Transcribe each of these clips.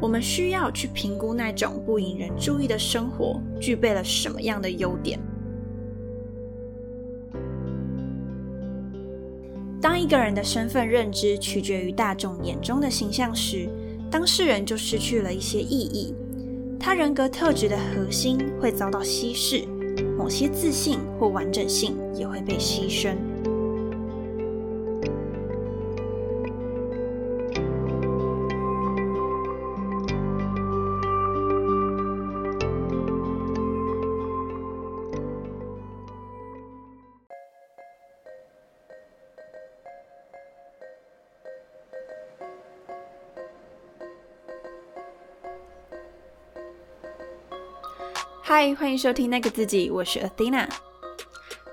我们需要去评估那种不引人注意的生活具备了什么样的优点。当一个人的身份认知取决于大众眼中的形象时，当事人就失去了一些意义，他人格特质的核心会遭到稀释，某些自信或完整性也会被牺牲。嗨，欢迎收听那个自己，我是 Athena。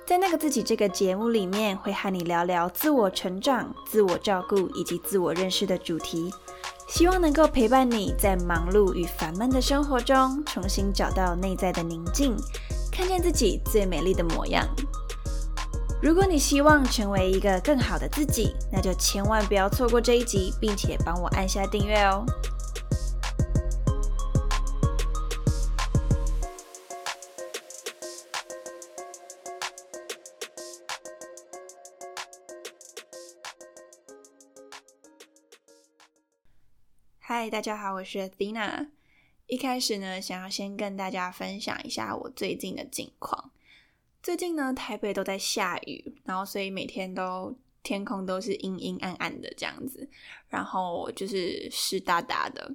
在那个自己这个节目里面，会和你聊聊自我成长、自我照顾以及自我认识的主题，希望能够陪伴你在忙碌与烦闷的生活中，重新找到内在的宁静，看见自己最美丽的模样。如果你希望成为一个更好的自己，那就千万不要错过这一集，并且帮我按下订阅哦。嗨，大家好，我是 Athena。一开始呢，想要先跟大家分享一下我最近的近况。最近呢，台北都在下雨，然后所以每天都天空都是阴阴暗暗的这样子，然后就是湿哒哒的。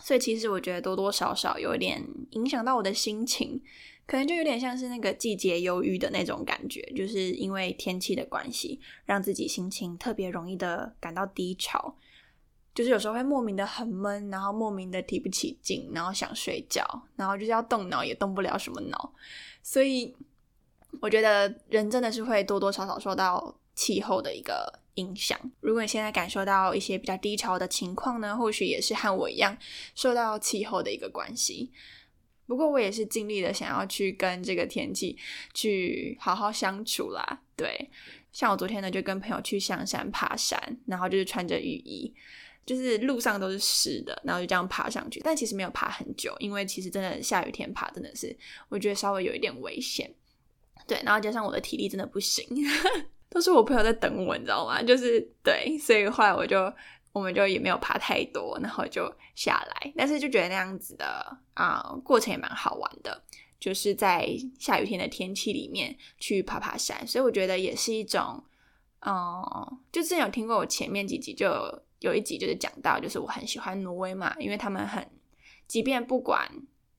所以其实我觉得多多少少有点影响到我的心情，可能就有点像是那个季节忧郁的那种感觉，就是因为天气的关系，让自己心情特别容易的感到低潮。就是有时候会莫名的很闷，然后莫名的提不起劲，然后想睡觉，然后就是要动脑也动不了什么脑，所以我觉得人真的是会多多少少受到气候的一个影响。如果你现在感受到一些比较低潮的情况呢，或许也是和我一样受到气候的一个关系。不过我也是尽力的想要去跟这个天气去好好相处啦。对，像我昨天呢就跟朋友去香山爬山，然后就是穿着雨衣。就是路上都是湿的，然后就这样爬上去，但其实没有爬很久，因为其实真的下雨天爬真的是，我觉得稍微有一点危险。对，然后加上我的体力真的不行，都是我朋友在等我，你知道吗？就是对，所以后来我就我们就也没有爬太多，然后就下来，但是就觉得那样子的啊过程也蛮好玩的，就是在下雨天的天气里面去爬爬山，所以我觉得也是一种，嗯，就之前有听过我前面几集就。有一集就是讲到，就是我很喜欢挪威嘛，因为他们很，即便不管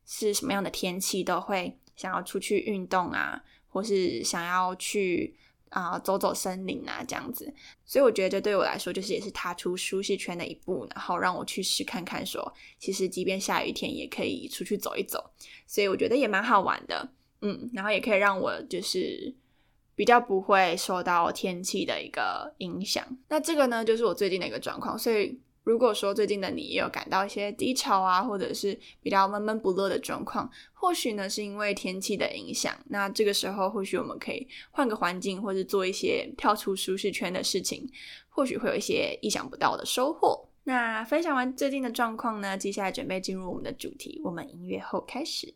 是什么样的天气，都会想要出去运动啊，或是想要去啊走走森林啊这样子。所以我觉得这对我来说，就是也是踏出舒适圈的一步，然后让我去试看看，说其实即便下雨天也可以出去走一走。所以我觉得也蛮好玩的，嗯，然后也可以让我就是。比较不会受到天气的一个影响，那这个呢，就是我最近的一个状况。所以，如果说最近的你也有感到一些低潮啊，或者是比较闷闷不乐的状况，或许呢是因为天气的影响。那这个时候，或许我们可以换个环境，或者做一些跳出舒适圈的事情，或许会有一些意想不到的收获。那分享完最近的状况呢，接下来准备进入我们的主题，我们音乐后开始。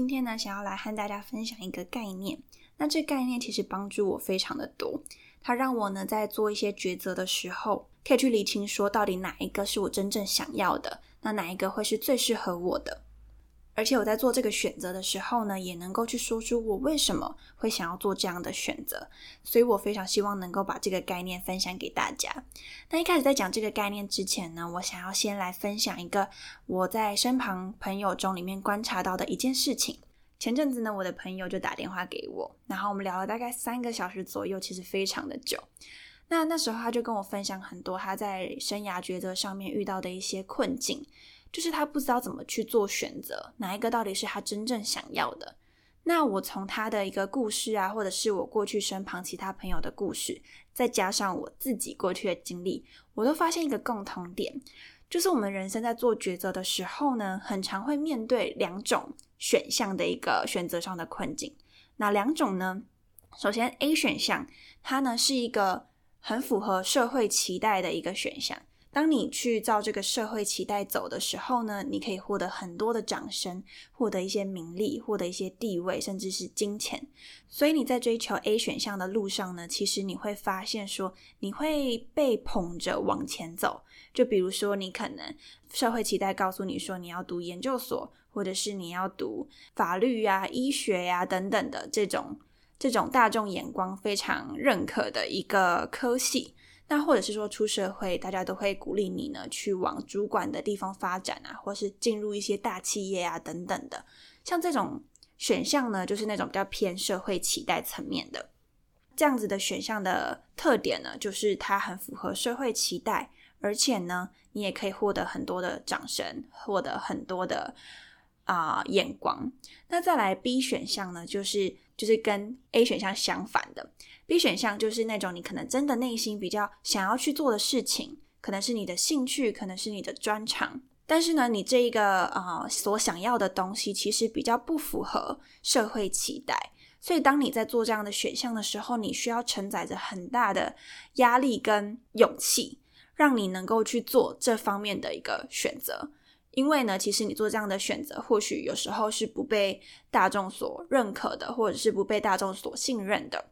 今天呢，想要来和大家分享一个概念。那这概念其实帮助我非常的多，它让我呢在做一些抉择的时候，可以去理清说到底哪一个是我真正想要的，那哪一个会是最适合我的。而且我在做这个选择的时候呢，也能够去说出我为什么会想要做这样的选择。所以我非常希望能够把这个概念分享给大家。那一开始在讲这个概念之前呢，我想要先来分享一个我在身旁朋友中里面观察到的一件事情。前阵子呢，我的朋友就打电话给我，然后我们聊了大概三个小时左右，其实非常的久。那那时候他就跟我分享很多他在生涯抉择上面遇到的一些困境。就是他不知道怎么去做选择，哪一个到底是他真正想要的。那我从他的一个故事啊，或者是我过去身旁其他朋友的故事，再加上我自己过去的经历，我都发现一个共同点，就是我们人生在做抉择的时候呢，很常会面对两种选项的一个选择上的困境。哪两种呢？首先，A 选项，它呢是一个很符合社会期待的一个选项。当你去照这个社会期待走的时候呢，你可以获得很多的掌声，获得一些名利，获得一些地位，甚至是金钱。所以你在追求 A 选项的路上呢，其实你会发现说，你会被捧着往前走。就比如说，你可能社会期待告诉你说，你要读研究所，或者是你要读法律呀、医学呀等等的这种这种大众眼光非常认可的一个科系。那或者是说出社会，大家都会鼓励你呢，去往主管的地方发展啊，或是进入一些大企业啊等等的。像这种选项呢，就是那种比较偏社会期待层面的。这样子的选项的特点呢，就是它很符合社会期待，而且呢，你也可以获得很多的掌声，获得很多的啊眼光。那再来 B 选项呢，就是就是跟 A 选项相反的。B 选项就是那种你可能真的内心比较想要去做的事情，可能是你的兴趣，可能是你的专长，但是呢，你这一个啊所想要的东西其实比较不符合社会期待，所以当你在做这样的选项的时候，你需要承载着很大的压力跟勇气，让你能够去做这方面的一个选择。因为呢，其实你做这样的选择，或许有时候是不被大众所认可的，或者是不被大众所信任的。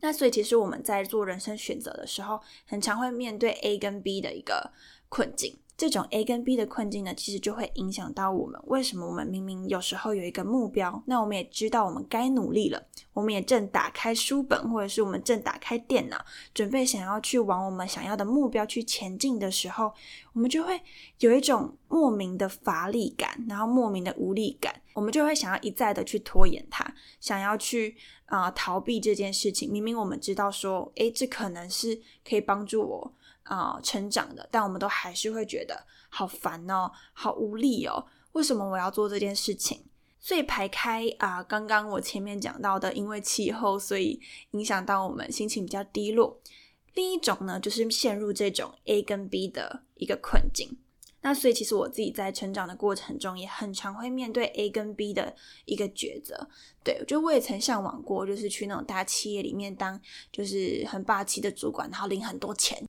那所以，其实我们在做人生选择的时候，很常会面对 A 跟 B 的一个困境。这种 A 跟 B 的困境呢，其实就会影响到我们。为什么我们明明有时候有一个目标，那我们也知道我们该努力了，我们也正打开书本，或者是我们正打开电脑，准备想要去往我们想要的目标去前进的时候，我们就会有一种莫名的乏力感，然后莫名的无力感，我们就会想要一再的去拖延它，想要去啊逃避这件事情。明明我们知道说，诶，这可能是可以帮助我。啊，成长的，但我们都还是会觉得好烦哦，好无力哦。为什么我要做这件事情？所以排开啊，刚刚我前面讲到的，因为气候，所以影响到我们心情比较低落。另一种呢，就是陷入这种 A 跟 B 的一个困境。那所以其实我自己在成长的过程中，也很常会面对 A 跟 B 的一个抉择。对，我觉得我也曾向往过，就是去那种大企业里面当就是很霸气的主管，然后领很多钱。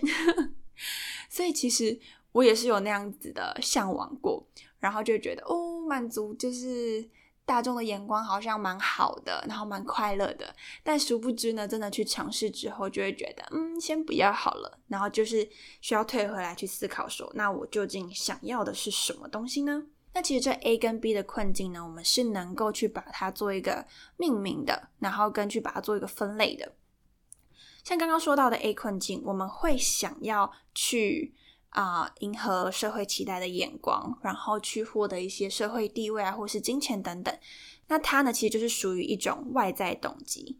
所以其实我也是有那样子的向往过，然后就觉得哦，满足就是。大众的眼光好像蛮好的，然后蛮快乐的，但殊不知呢，真的去尝试之后，就会觉得，嗯，先不要好了。然后就是需要退回来去思考，说，那我究竟想要的是什么东西呢？那其实这 A 跟 B 的困境呢，我们是能够去把它做一个命名的，然后根据把它做一个分类的。像刚刚说到的 A 困境，我们会想要去。啊，迎合社会期待的眼光，然后去获得一些社会地位啊，或是金钱等等。那它呢，其实就是属于一种外在动机。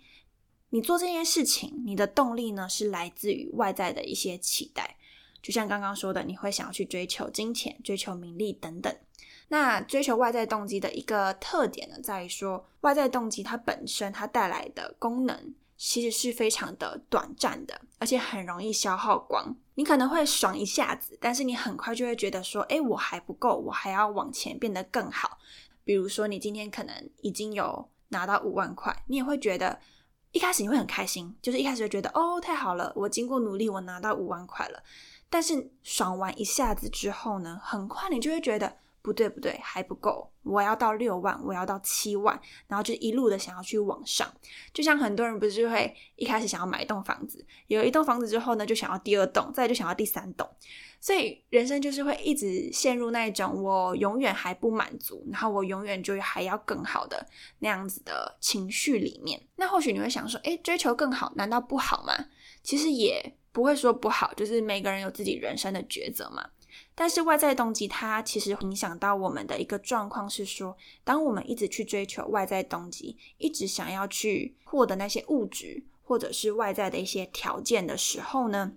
你做这件事情，你的动力呢，是来自于外在的一些期待。就像刚刚说的，你会想要去追求金钱、追求名利等等。那追求外在动机的一个特点呢，在于说，外在动机它本身它带来的功能。其实是非常的短暂的，而且很容易消耗光。你可能会爽一下子，但是你很快就会觉得说：“哎，我还不够，我还要往前变得更好。”比如说，你今天可能已经有拿到五万块，你也会觉得一开始你会很开心，就是一开始就觉得：“哦，太好了，我经过努力，我拿到五万块了。”但是爽完一下子之后呢，很快你就会觉得。不对不对，还不够，我要到六万，我要到七万，然后就一路的想要去往上。就像很多人不是会一开始想要买一栋房子，有一栋房子之后呢，就想要第二栋，再就想要第三栋，所以人生就是会一直陷入那一种我永远还不满足，然后我永远就还要更好的那样子的情绪里面。那或许你会想说，诶，追求更好难道不好吗？其实也不会说不好，就是每个人有自己人生的抉择嘛。但是外在动机，它其实影响到我们的一个状况是说，当我们一直去追求外在动机，一直想要去获得那些物质或者是外在的一些条件的时候呢，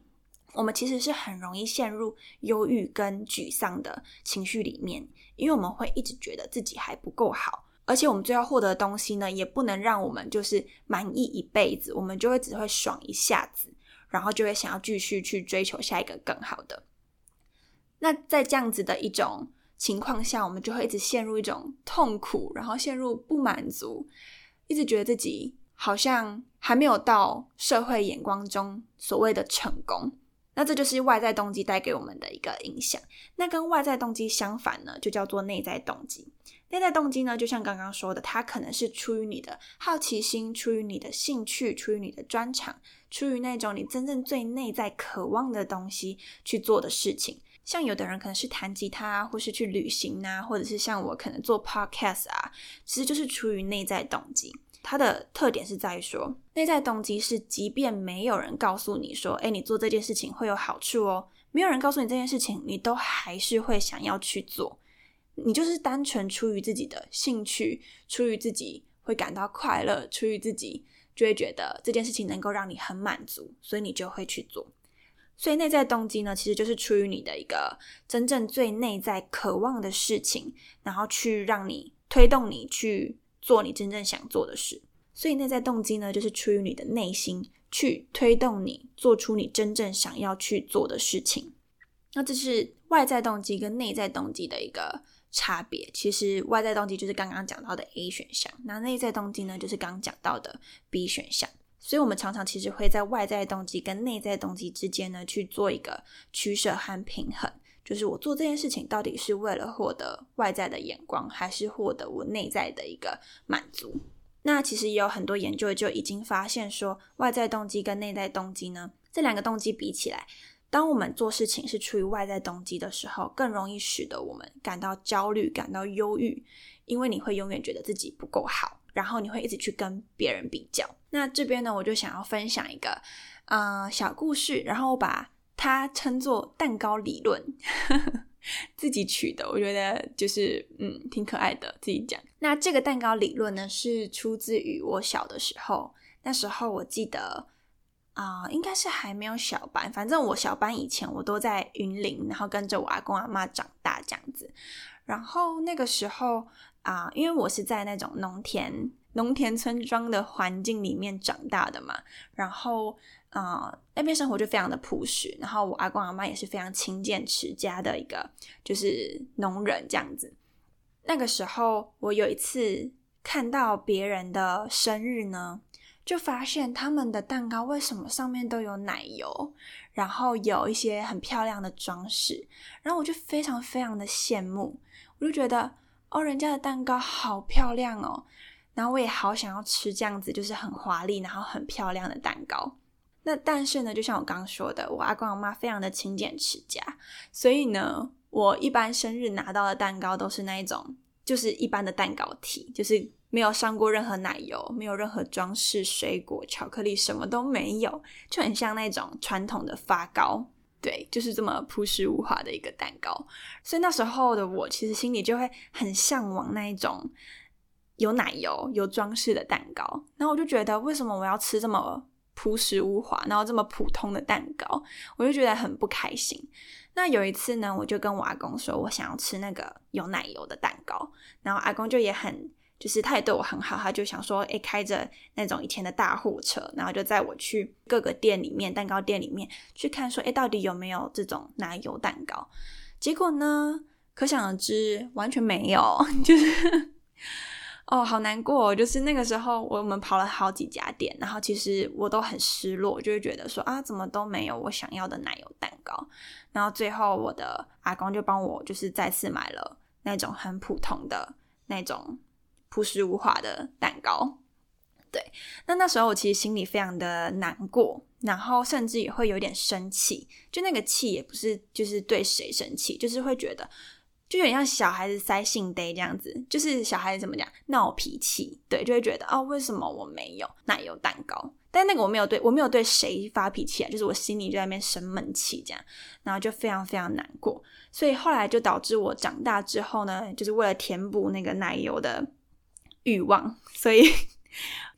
我们其实是很容易陷入忧郁跟沮丧的情绪里面，因为我们会一直觉得自己还不够好，而且我们最后获得的东西呢，也不能让我们就是满意一辈子，我们就会只会爽一下子，然后就会想要继续去追求下一个更好的。那在这样子的一种情况下，我们就会一直陷入一种痛苦，然后陷入不满足，一直觉得自己好像还没有到社会眼光中所谓的成功。那这就是外在动机带给我们的一个影响。那跟外在动机相反呢，就叫做内在动机。内在动机呢，就像刚刚说的，它可能是出于你的好奇心，出于你的兴趣，出于你的专长，出于那种你真正最内在渴望的东西去做的事情。像有的人可能是弹吉他，或是去旅行啊，或者是像我可能做 podcast 啊，其实就是出于内在动机。它的特点是在于说，内在动机是，即便没有人告诉你说，哎，你做这件事情会有好处哦，没有人告诉你这件事情，你都还是会想要去做。你就是单纯出于自己的兴趣，出于自己会感到快乐，出于自己就会觉得这件事情能够让你很满足，所以你就会去做。所以内在动机呢，其实就是出于你的一个真正最内在渴望的事情，然后去让你推动你去。做你真正想做的事，所以内在动机呢，就是出于你的内心去推动你做出你真正想要去做的事情。那这是外在动机跟内在动机的一个差别。其实外在动机就是刚刚讲到的 A 选项，那内在动机呢，就是刚讲到的 B 选项。所以我们常常其实会在外在动机跟内在动机之间呢去做一个取舍和平衡。就是我做这件事情到底是为了获得外在的眼光，还是获得我内在的一个满足？那其实也有很多研究就已经发现说，外在动机跟内在动机呢，这两个动机比起来，当我们做事情是出于外在动机的时候，更容易使得我们感到焦虑、感到忧郁，因为你会永远觉得自己不够好，然后你会一直去跟别人比较。那这边呢，我就想要分享一个呃小故事，然后我把。它称作蛋糕理论，自己取的，我觉得就是嗯挺可爱的。自己讲，那这个蛋糕理论呢，是出自于我小的时候。那时候我记得啊，应该是还没有小班，反正我小班以前我都在云林，然后跟着我阿公阿妈长大这样子。然后那个时候啊，因为我是在那种农田农田村庄的环境里面长大的嘛，然后。啊，那边生活就非常的朴实，然后我阿公阿妈也是非常勤俭持家的一个，就是农人这样子。那个时候，我有一次看到别人的生日呢，就发现他们的蛋糕为什么上面都有奶油，然后有一些很漂亮的装饰，然后我就非常非常的羡慕，我就觉得哦，人家的蛋糕好漂亮哦，然后我也好想要吃这样子，就是很华丽然后很漂亮的蛋糕。那但是呢，就像我刚刚说的，我阿公阿妈非常的勤俭持家，所以呢，我一般生日拿到的蛋糕都是那一种，就是一般的蛋糕体，就是没有上过任何奶油，没有任何装饰、水果、巧克力，什么都没有，就很像那种传统的发糕，对，就是这么朴实无华的一个蛋糕。所以那时候的我，其实心里就会很向往那一种有奶油、有装饰的蛋糕。然后我就觉得，为什么我要吃这么？朴实无华，然后这么普通的蛋糕，我就觉得很不开心。那有一次呢，我就跟我阿公说，我想要吃那个有奶油的蛋糕。然后阿公就也很，就是他也对我很好，他就想说，诶，开着那种以前的大货车，然后就载我去各个店里面，蛋糕店里面去看，说，诶，到底有没有这种奶油蛋糕？结果呢，可想而知，完全没有，就是。哦，好难过！就是那个时候，我们跑了好几家店，然后其实我都很失落，就会觉得说啊，怎么都没有我想要的奶油蛋糕。然后最后，我的阿公就帮我，就是再次买了那种很普通的那种朴实无华的蛋糕。对，那那时候我其实心里非常的难过，然后甚至也会有点生气。就那个气也不是就是对谁生气，就是会觉得。就有点像小孩子塞信呆这样子，就是小孩子怎么讲闹脾气，对，就会觉得哦，为什么我没有奶油蛋糕？但那个我没有对我没有对谁发脾气啊，就是我心里就在那边生闷气这样，然后就非常非常难过。所以后来就导致我长大之后呢，就是为了填补那个奶油的欲望，所以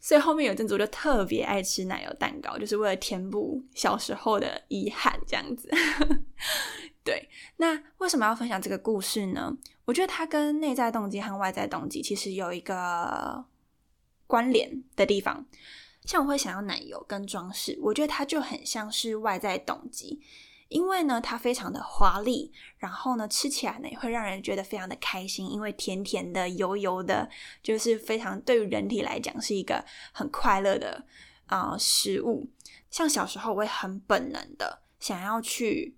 所以后面有阵子我就特别爱吃奶油蛋糕，就是为了填补小时候的遗憾，这样子。对，那为什么要分享这个故事呢？我觉得它跟内在动机和外在动机其实有一个关联的地方。像我会想要奶油跟装饰，我觉得它就很像是外在动机。因为呢，它非常的华丽，然后呢，吃起来呢也会让人觉得非常的开心，因为甜甜的、油油的，就是非常对于人体来讲是一个很快乐的啊食物。像小时候，我会很本能的想要去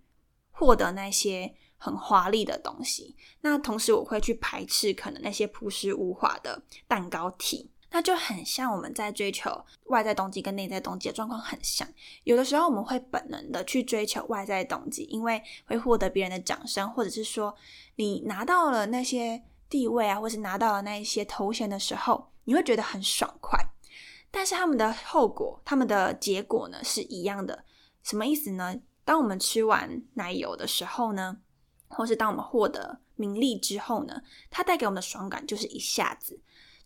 获得那些很华丽的东西，那同时我会去排斥可能那些朴实无华的蛋糕体。那就很像我们在追求外在动机跟内在动机的状况很像，有的时候我们会本能的去追求外在动机，因为会获得别人的掌声，或者是说你拿到了那些地位啊，或是拿到了那一些头衔的时候，你会觉得很爽快。但是他们的后果，他们的结果呢是一样的，什么意思呢？当我们吃完奶油的时候呢，或是当我们获得名利之后呢，它带给我们的爽感就是一下子。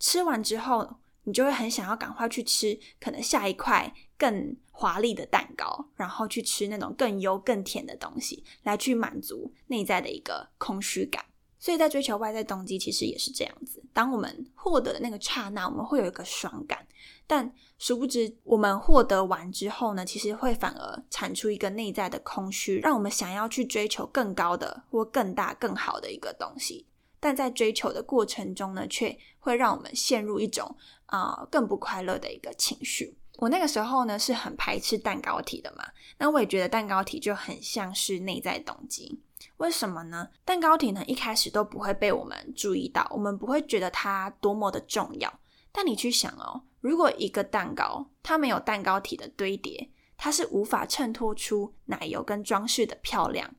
吃完之后，你就会很想要赶快去吃可能下一块更华丽的蛋糕，然后去吃那种更油更甜的东西，来去满足内在的一个空虚感。所以在追求外在动机，其实也是这样子。当我们获得的那个刹那，我们会有一个爽感，但殊不知我们获得完之后呢，其实会反而产出一个内在的空虚，让我们想要去追求更高的或更大更好的一个东西。但在追求的过程中呢，却会让我们陷入一种啊更不快乐的一个情绪。我那个时候呢是很排斥蛋糕体的嘛，那我也觉得蛋糕体就很像是内在动机。为什么呢？蛋糕体呢一开始都不会被我们注意到，我们不会觉得它多么的重要。但你去想哦，如果一个蛋糕它没有蛋糕体的堆叠，它是无法衬托出奶油跟装饰的漂亮。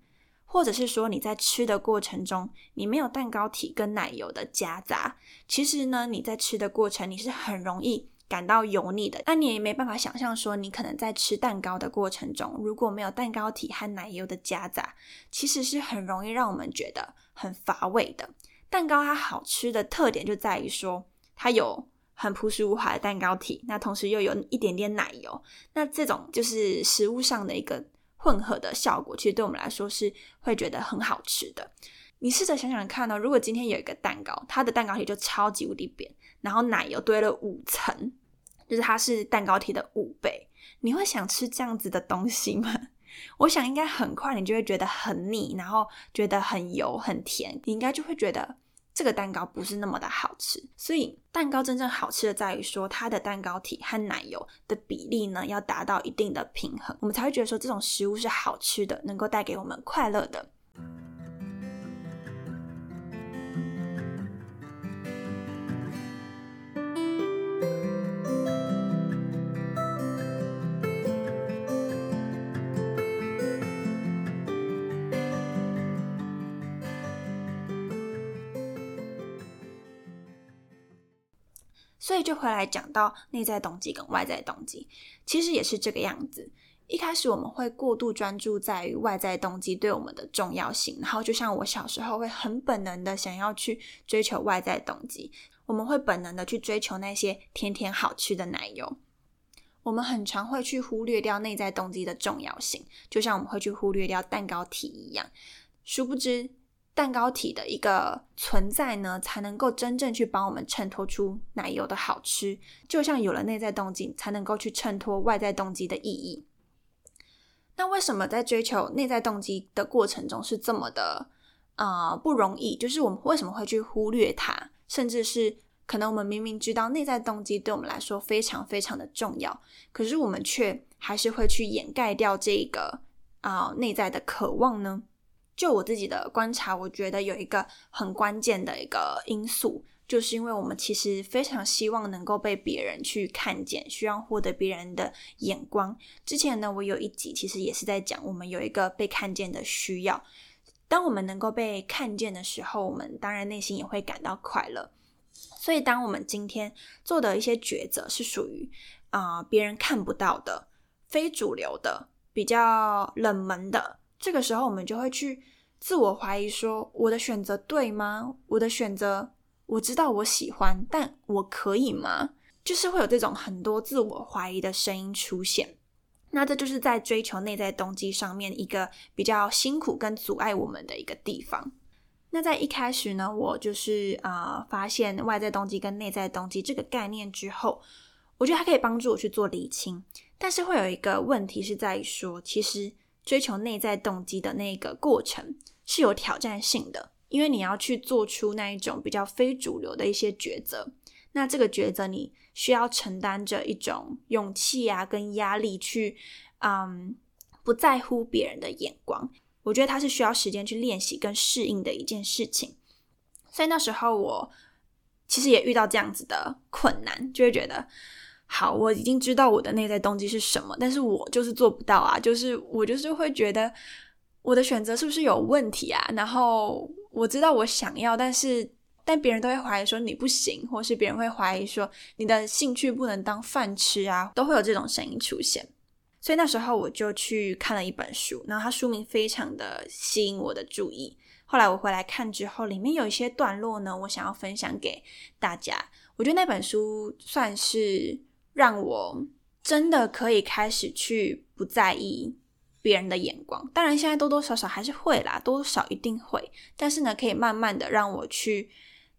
或者是说你在吃的过程中，你没有蛋糕体跟奶油的夹杂，其实呢，你在吃的过程你是很容易感到油腻的。那你也没办法想象说，你可能在吃蛋糕的过程中，如果没有蛋糕体和奶油的夹杂，其实是很容易让我们觉得很乏味的。蛋糕它好吃的特点就在于说，它有很朴实无华的蛋糕体，那同时又有一点点奶油，那这种就是食物上的一个。混合的效果，其实对我们来说是会觉得很好吃的。你试着想想看呢，如果今天有一个蛋糕，它的蛋糕体就超级无敌扁，然后奶油堆了五层，就是它是蛋糕体的五倍，你会想吃这样子的东西吗？我想应该很快你就会觉得很腻，然后觉得很油很甜，你应该就会觉得。这个蛋糕不是那么的好吃，所以蛋糕真正好吃的在于说它的蛋糕体和奶油的比例呢要达到一定的平衡，我们才会觉得说这种食物是好吃的，能够带给我们快乐的。所以就回来讲到内在动机跟外在动机，其实也是这个样子。一开始我们会过度专注在于外在动机对我们的重要性，然后就像我小时候会很本能的想要去追求外在动机，我们会本能的去追求那些甜甜好吃的奶油，我们很常会去忽略掉内在动机的重要性，就像我们会去忽略掉蛋糕体一样，殊不知。蛋糕体的一个存在呢，才能够真正去帮我们衬托出奶油的好吃。就像有了内在动机，才能够去衬托外在动机的意义。那为什么在追求内在动机的过程中是这么的啊不容易？就是我们为什么会去忽略它，甚至是可能我们明明知道内在动机对我们来说非常非常的重要，可是我们却还是会去掩盖掉这个啊内在的渴望呢？就我自己的观察，我觉得有一个很关键的一个因素，就是因为我们其实非常希望能够被别人去看见，需要获得别人的眼光。之前呢，我有一集其实也是在讲，我们有一个被看见的需要。当我们能够被看见的时候，我们当然内心也会感到快乐。所以，当我们今天做的一些抉择是属于啊别人看不到的、非主流的、比较冷门的。这个时候，我们就会去自我怀疑：说我的选择对吗？我的选择我知道我喜欢，但我可以吗？就是会有这种很多自我怀疑的声音出现。那这就是在追求内在动机上面一个比较辛苦跟阻碍我们的一个地方。那在一开始呢，我就是啊发现外在动机跟内在动机这个概念之后，我觉得它可以帮助我去做理清。但是会有一个问题是在于说，其实追求内在动机的那个过程是有挑战性的，因为你要去做出那一种比较非主流的一些抉择。那这个抉择你需要承担着一种勇气啊，跟压力去，嗯，不在乎别人的眼光。我觉得它是需要时间去练习跟适应的一件事情。所以那时候我其实也遇到这样子的困难，就会觉得。好，我已经知道我的内在动机是什么，但是我就是做不到啊！就是我就是会觉得我的选择是不是有问题啊？然后我知道我想要，但是但别人都会怀疑说你不行，或是别人会怀疑说你的兴趣不能当饭吃啊，都会有这种声音出现。所以那时候我就去看了一本书，然后它书名非常的吸引我的注意。后来我回来看之后，里面有一些段落呢，我想要分享给大家。我觉得那本书算是。让我真的可以开始去不在意别人的眼光，当然现在多多少少还是会啦，多多少一定会。但是呢，可以慢慢的让我去，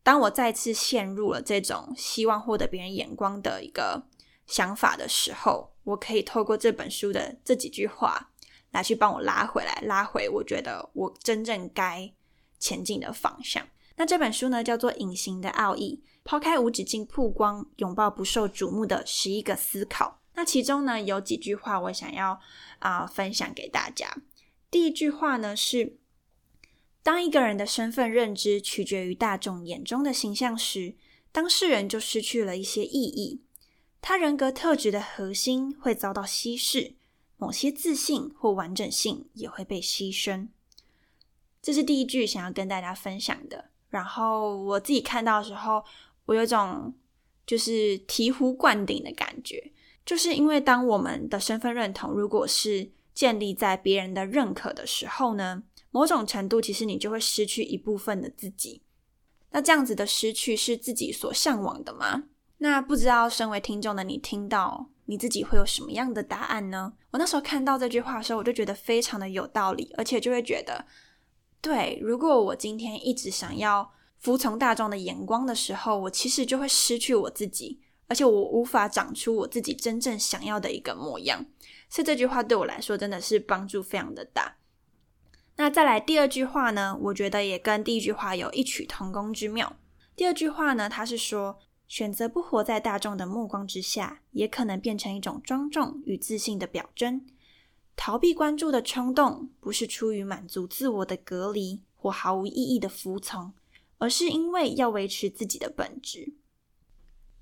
当我再次陷入了这种希望获得别人眼光的一个想法的时候，我可以透过这本书的这几句话来去帮我拉回来，拉回我觉得我真正该前进的方向。那这本书呢，叫做《隐形的奥义》。抛开无止境曝光，拥抱不受瞩目的十一个思考。那其中呢，有几句话我想要啊分享给大家。第一句话呢是：当一个人的身份认知取决于大众眼中的形象时，当事人就失去了一些意义。他人格特质的核心会遭到稀释，某些自信或完整性也会被牺牲。这是第一句想要跟大家分享的。然后我自己看到的时候。我有种就是醍醐灌顶的感觉，就是因为当我们的身份认同如果是建立在别人的认可的时候呢，某种程度其实你就会失去一部分的自己。那这样子的失去是自己所向往的吗？那不知道身为听众的你听到你自己会有什么样的答案呢？我那时候看到这句话的时候，我就觉得非常的有道理，而且就会觉得，对，如果我今天一直想要。服从大众的眼光的时候，我其实就会失去我自己，而且我无法长出我自己真正想要的一个模样。所以这句话对我来说真的是帮助非常的大。那再来第二句话呢？我觉得也跟第一句话有异曲同工之妙。第二句话呢，它是说选择不活在大众的目光之下，也可能变成一种庄重与自信的表征。逃避关注的冲动，不是出于满足自我的隔离或毫无意义的服从。而是因为要维持自己的本质，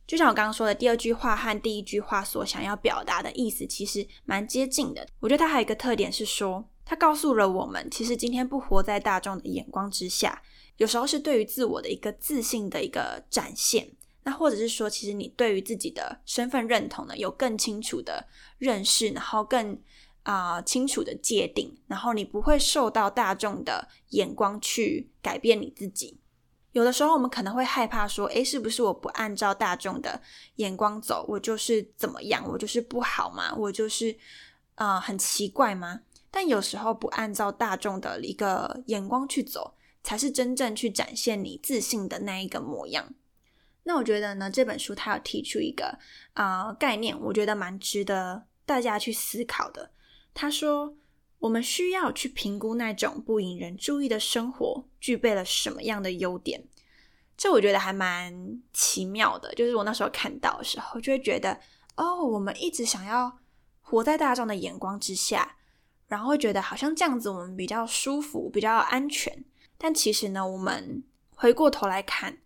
就像我刚刚说的，第二句话和第一句话所想要表达的意思其实蛮接近的。我觉得它还有一个特点是说，它告诉了我们，其实今天不活在大众的眼光之下，有时候是对于自我的一个自信的一个展现。那或者是说，其实你对于自己的身份认同呢，有更清楚的认识，然后更啊清楚的界定，然后你不会受到大众的眼光去改变你自己。有的时候，我们可能会害怕说：“诶，是不是我不按照大众的眼光走，我就是怎么样？我就是不好吗？我就是啊，很奇怪吗？”但有时候，不按照大众的一个眼光去走，才是真正去展现你自信的那一个模样。那我觉得呢，这本书它有提出一个啊概念，我觉得蛮值得大家去思考的。他说。我们需要去评估那种不引人注意的生活具备了什么样的优点，这我觉得还蛮奇妙的。就是我那时候看到的时候，就会觉得，哦，我们一直想要活在大众的眼光之下，然后会觉得好像这样子我们比较舒服、比较安全。但其实呢，我们回过头来看，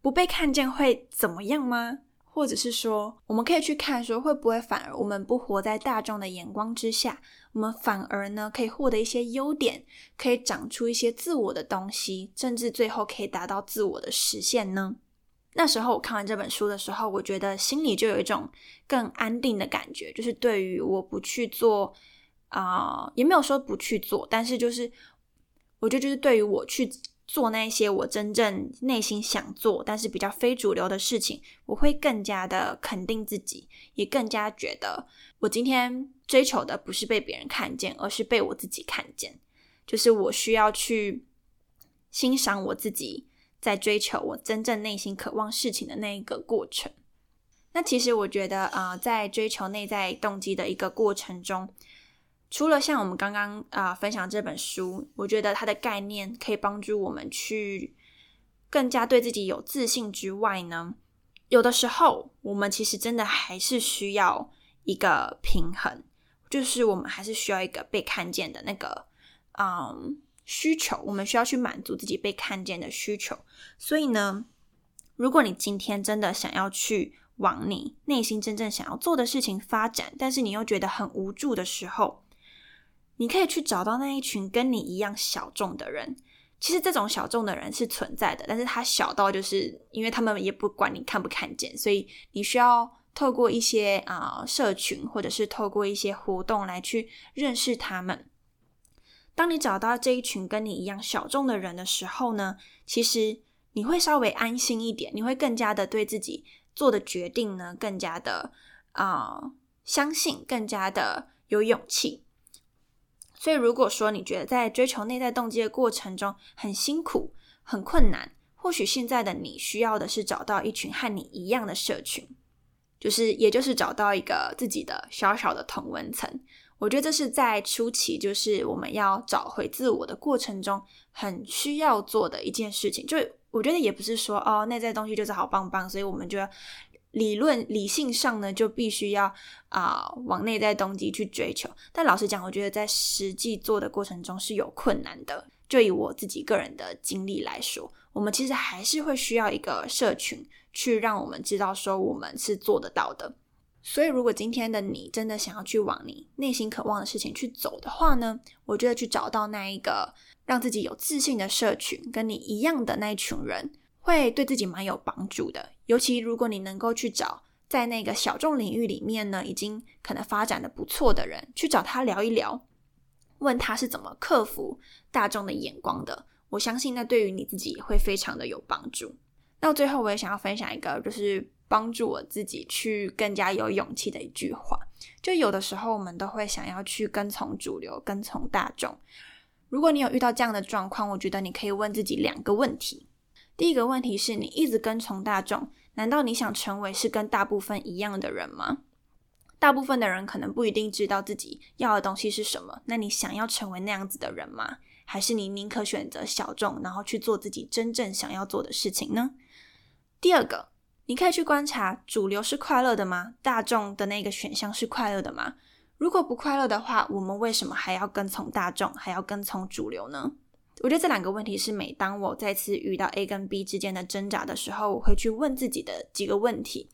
不被看见会怎么样吗？或者是说，我们可以去看说，会不会反而我们不活在大众的眼光之下，我们反而呢可以获得一些优点，可以长出一些自我的东西，甚至最后可以达到自我的实现呢？那时候我看完这本书的时候，我觉得心里就有一种更安定的感觉，就是对于我不去做啊，也没有说不去做，但是就是我觉得就是对于我去做那些我真正内心想做，但是比较非主流的事情，我会更加的肯定自己，也更加觉得我今天追求的不是被别人看见，而是被我自己看见。就是我需要去欣赏我自己在追求我真正内心渴望事情的那一个过程。那其实我觉得，呃，在追求内在动机的一个过程中，除了像我们刚刚啊分享这本书，我觉得它的概念可以帮助我们去更加对自己有自信之外呢，有的时候我们其实真的还是需要一个平衡，就是我们还是需要一个被看见的那个嗯需求，我们需要去满足自己被看见的需求。所以呢，如果你今天真的想要去往你内心真正想要做的事情发展，但是你又觉得很无助的时候，你可以去找到那一群跟你一样小众的人。其实这种小众的人是存在的，但是他小到就是因为他们也不管你看不看见，所以你需要透过一些啊社群或者是透过一些活动来去认识他们。当你找到这一群跟你一样小众的人的时候呢，其实你会稍微安心一点，你会更加的对自己。做的决定呢，更加的啊，相信，更加的有勇气。所以，如果说你觉得在追求内在动机的过程中很辛苦、很困难，或许现在的你需要的是找到一群和你一样的社群，就是也就是找到一个自己的小小的同温层。我觉得这是在初期，就是我们要找回自我的过程中很需要做的一件事情，就。我觉得也不是说哦，内在东西就是好棒棒，所以我们就理论理性上呢，就必须要啊往内在动机去追求。但老实讲，我觉得在实际做的过程中是有困难的。就以我自己个人的经历来说，我们其实还是会需要一个社群，去让我们知道说我们是做得到的。所以，如果今天的你真的想要去往你内心渴望的事情去走的话呢，我觉得去找到那一个。让自己有自信的社群，跟你一样的那一群人，会对自己蛮有帮助的。尤其如果你能够去找在那个小众领域里面呢，已经可能发展的不错的人，去找他聊一聊，问他是怎么克服大众的眼光的。我相信那对于你自己会非常的有帮助。那最后我也想要分享一个，就是帮助我自己去更加有勇气的一句话。就有的时候我们都会想要去跟从主流，跟从大众。如果你有遇到这样的状况，我觉得你可以问自己两个问题。第一个问题是你一直跟从大众，难道你想成为是跟大部分一样的人吗？大部分的人可能不一定知道自己要的东西是什么，那你想要成为那样子的人吗？还是你宁可选择小众，然后去做自己真正想要做的事情呢？第二个，你可以去观察主流是快乐的吗？大众的那个选项是快乐的吗？如果不快乐的话，我们为什么还要跟从大众，还要跟从主流呢？我觉得这两个问题是每当我再次遇到 A 跟 B 之间的挣扎的时候，我会去问自己的几个问题。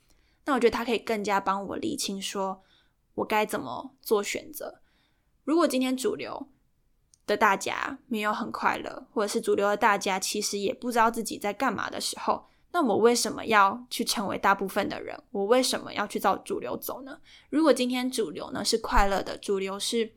那我觉得它可以更加帮我理清，说我该怎么做选择。如果今天主流的大家没有很快乐，或者是主流的大家其实也不知道自己在干嘛的时候，那我为什么要去成为大部分的人？我为什么要去照主流走呢？如果今天主流呢是快乐的，主流是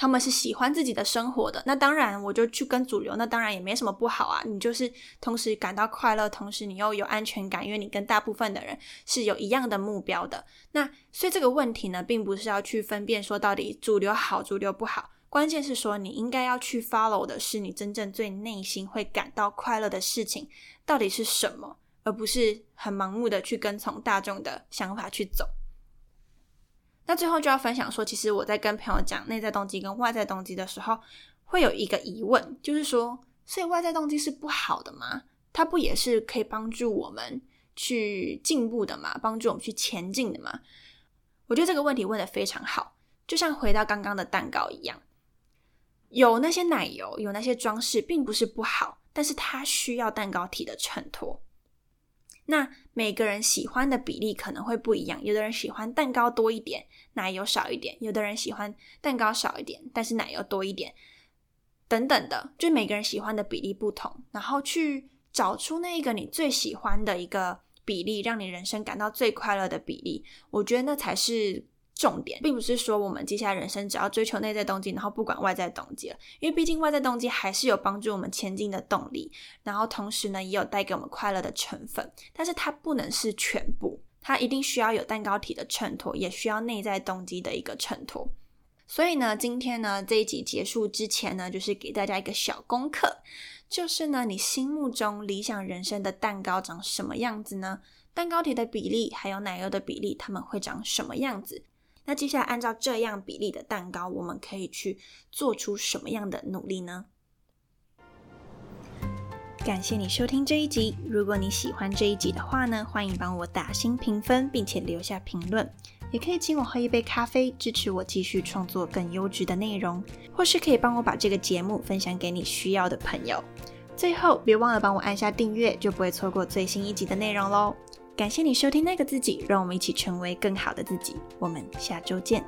他们是喜欢自己的生活的，那当然我就去跟主流，那当然也没什么不好啊。你就是同时感到快乐，同时你又有安全感，因为你跟大部分的人是有一样的目标的。那所以这个问题呢，并不是要去分辨说到底主流好，主流不好，关键是说你应该要去 follow 的是你真正最内心会感到快乐的事情到底是什么。而不是很盲目的去跟从大众的想法去走。那最后就要分享说，其实我在跟朋友讲内在动机跟外在动机的时候，会有一个疑问，就是说，所以外在动机是不好的吗？它不也是可以帮助我们去进步的吗？帮助我们去前进的吗？我觉得这个问题问的非常好，就像回到刚刚的蛋糕一样，有那些奶油，有那些装饰，并不是不好，但是它需要蛋糕体的衬托。那每个人喜欢的比例可能会不一样，有的人喜欢蛋糕多一点，奶油少一点；有的人喜欢蛋糕少一点，但是奶油多一点，等等的，就每个人喜欢的比例不同，然后去找出那一个你最喜欢的一个比例，让你人生感到最快乐的比例，我觉得那才是重点，并不是说我们接下来人生只要追求内在动机，然后不管外在动机了，因为毕竟外在动机还是有帮助我们前进的动力，然后同时呢也有带给我们快乐的成分，但是它不能是全部，它一定需要有蛋糕体的衬托，也需要内在动机的一个衬托。所以呢，今天呢这一集结束之前呢，就是给大家一个小功课，就是呢你心目中理想人生的蛋糕长什么样子呢？蛋糕体的比例还有奶油的比例，它们会长什么样子？那接下来按照这样比例的蛋糕，我们可以去做出什么样的努力呢？感谢你收听这一集。如果你喜欢这一集的话呢，欢迎帮我打新评分，并且留下评论。也可以请我喝一杯咖啡，支持我继续创作更优质的内容，或是可以帮我把这个节目分享给你需要的朋友。最后，别忘了帮我按下订阅，就不会错过最新一集的内容喽。感谢你收听那个自己，让我们一起成为更好的自己。我们下周见。